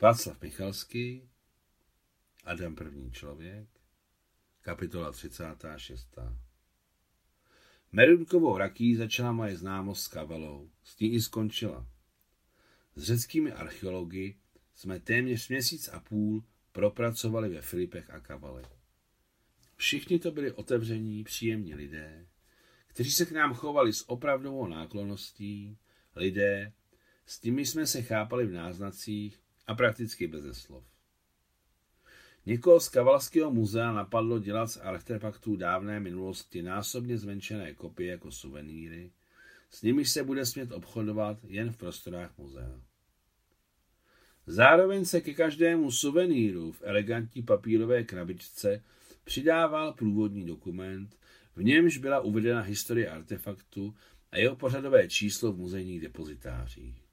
Václav Michalský, Adam první člověk, kapitola 36. Merunkovou rakí začala moje známost s Kavalou, s ní i skončila. S řeckými archeology jsme téměř měsíc a půl propracovali ve Filipech a Kavale. Všichni to byli otevření, příjemní lidé, kteří se k nám chovali s opravdovou náklonností, lidé, s nimi jsme se chápali v náznacích a prakticky bez slov. Někoho z Kavalského muzea napadlo dělat z artefaktů dávné minulosti násobně zmenšené kopie jako suvenýry, s nimi se bude smět obchodovat jen v prostorách muzea. Zároveň se ke každému suvenýru v elegantní papírové krabičce přidával průvodní dokument, v němž byla uvedena historie artefaktu a jeho pořadové číslo v muzejních depozitářích.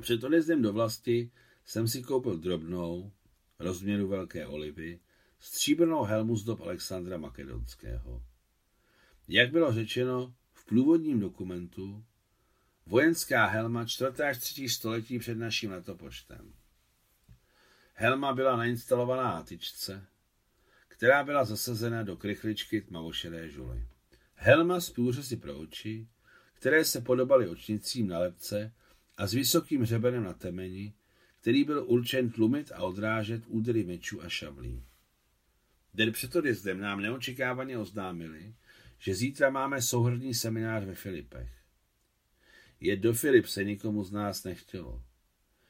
Před odjezdem do vlasti jsem si koupil drobnou, rozměru velké olivy, stříbrnou helmu z dob Alexandra Makedonského. Jak bylo řečeno v průvodním dokumentu, vojenská helma 4. až 3. století před naším letopočtem. Helma byla nainstalovaná na tyčce, která byla zasazena do krychličky tmavošedé žuly. Helma s průřezy pro oči, které se podobaly očnicím na lepce a s vysokým řebenem na temeni, který byl určen tlumit a odrážet údery mečů a šablí. Den před odjezdem nám neočekávaně oznámili, že zítra máme souhrný seminář ve Filipech. Jet do Filip se nikomu z nás nechtělo.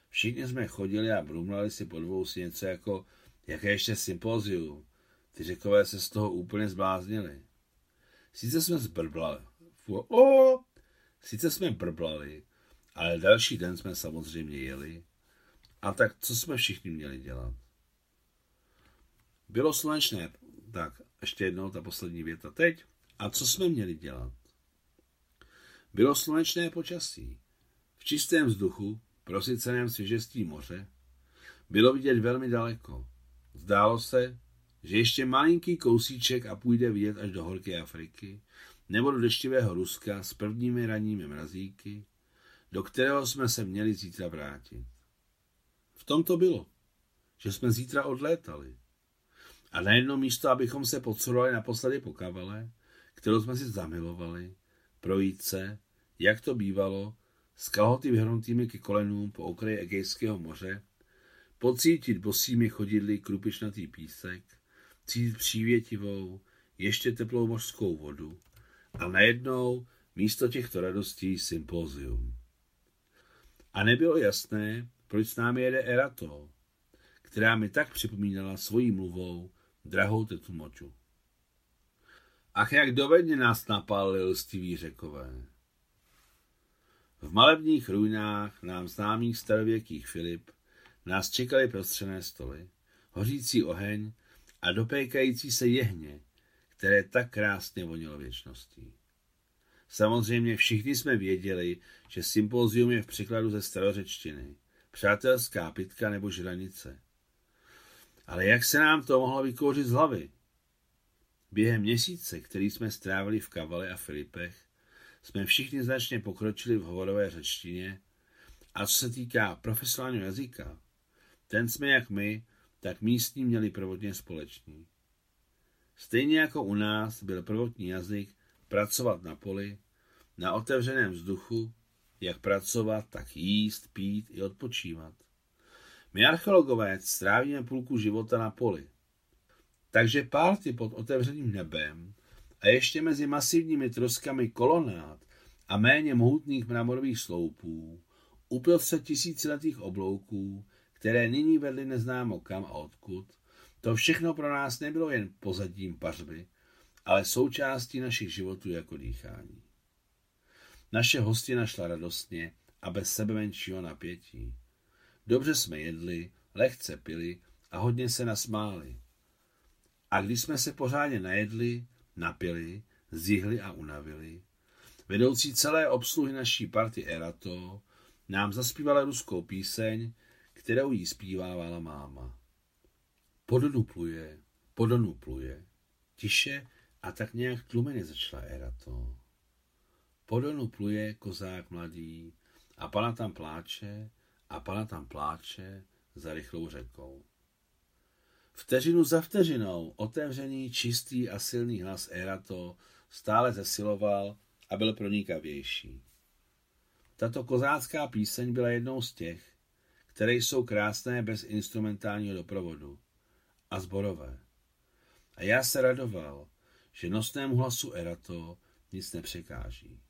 Všichni jsme chodili a brumlali si po dvou si něco jako, jaké ještě sympozium. Ty řekové se z toho úplně zbláznili. Sice jsme zbrblali, o, sice jsme brblali, ale další den jsme samozřejmě jeli. A tak co jsme všichni měli dělat? Bylo slunečné, tak ještě jednou ta poslední věta teď. A co jsme měli dělat? Bylo slunečné počasí. V čistém vzduchu, prosyceném svěžestí moře, bylo vidět velmi daleko. Zdálo se, že ještě malinký kousíček a půjde vidět až do horké Afriky, nebo do deštivého Ruska s prvními ranními mrazíky, do kterého jsme se měli zítra vrátit. V tom to bylo, že jsme zítra odlétali. A na jedno místo, abychom se podsourovali naposledy po kavale, kterou jsme si zamilovali, projít se, jak to bývalo, s kalhoty vyhrnutými ke kolenům po okraji Egejského moře, pocítit bosými chodidly krupičnatý písek, cítit přívětivou, ještě teplou mořskou vodu a najednou místo těchto radostí sympózium. A nebylo jasné, proč s námi jede Erato, která mi tak připomínala svojí mluvou drahou tetu moču. Ach, jak dovedně nás napálili lstiví řekové. V malebních ruinách nám známých starověkých Filip nás čekali prostřené stoly, hořící oheň a dopékající se jehně, které tak krásně vonilo věčností. Samozřejmě všichni jsme věděli, že sympózium je v překladu ze starořečtiny, přátelská pitka nebo žranice. Ale jak se nám to mohlo vykouřit z hlavy? Během měsíce, který jsme strávili v Kavale a Filipech, jsme všichni značně pokročili v hovorové řečtině a co se týká profesionálního jazyka, ten jsme jak my, tak místní měli prvotně společný. Stejně jako u nás byl prvotní jazyk pracovat na poli, na otevřeném vzduchu, jak pracovat, tak jíst, pít i odpočívat. My archeologové strávíme půlku života na poli. Takže párty pod otevřeným nebem a ještě mezi masivními troskami kolonád a méně mohutných mramorových sloupů, uprostřed tisíciletých oblouků, které nyní vedly neznámo kam a odkud, to všechno pro nás nebylo jen pozadím pařby, ale součástí našich životů jako dýchání. Naše hostina šla radostně a bez sebe menšího napětí. Dobře jsme jedli, lehce pili a hodně se nasmáli. A když jsme se pořádně najedli, napili, zjihli a unavili, vedoucí celé obsluhy naší party Erato nám zaspívala ruskou píseň, kterou jí zpívávala máma. Po donu pluje, pluje, tiše a tak nějak tlumeně začala Erato. Po donu pluje kozák mladý a pana tam pláče a pana tam pláče za rychlou řekou. Vteřinu za vteřinou otevřený, čistý a silný hlas Erato stále zesiloval a byl pronikavější. Tato kozácká píseň byla jednou z těch, které jsou krásné bez instrumentálního doprovodu a zborové. A já se radoval, že nosnému hlasu Erato nic nepřekáží.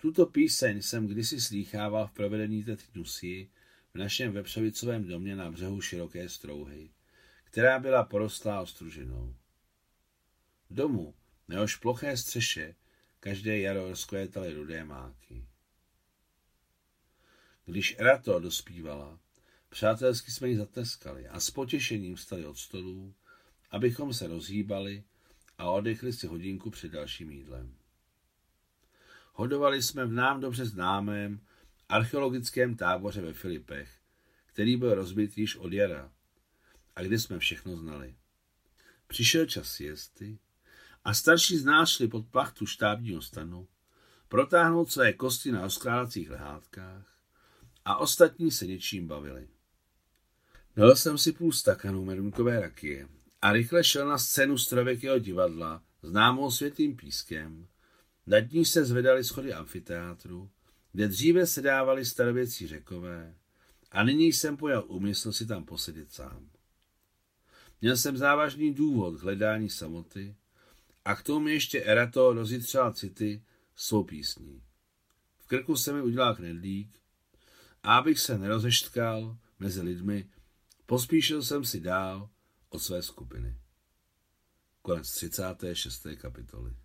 Tuto píseň jsem kdysi slýchával v provedení Tetnusy v našem vepřovicovém domě na břehu široké strouhy, která byla porostlá ostružinou. Domu, nehož ploché střeše, každé jaro rozkvétaly rudé máky. Když Erato dospívala, přátelsky jsme ji zatleskali a s potěšením stali od stolů, abychom se rozhýbali a odechli si hodinku před dalším jídlem. Hodovali jsme v nám dobře známém archeologickém táboře ve Filipech, který byl rozbit již od jara a kde jsme všechno znali. Přišel čas siesty a starší z nás šli pod plachtu štábního stanu, protáhnout své kosti na rozkládacích lehátkách a ostatní se něčím bavili. Dal jsem si půl stakanu merunkové rakie a rychle šel na scénu starověkého divadla, známou světlým pískem. Nad ní se zvedaly schody amfiteátru, kde dříve se dávali starověcí řekové a nyní jsem pojal úmysl si tam posedět sám. Měl jsem závažný důvod k hledání samoty a k tomu ještě Erato rozjitřela city svou písní. V krku se mi udělal knedlík a abych se nerozeštkal mezi lidmi, pospíšil jsem si dál od své skupiny. Konec 36. kapitoly.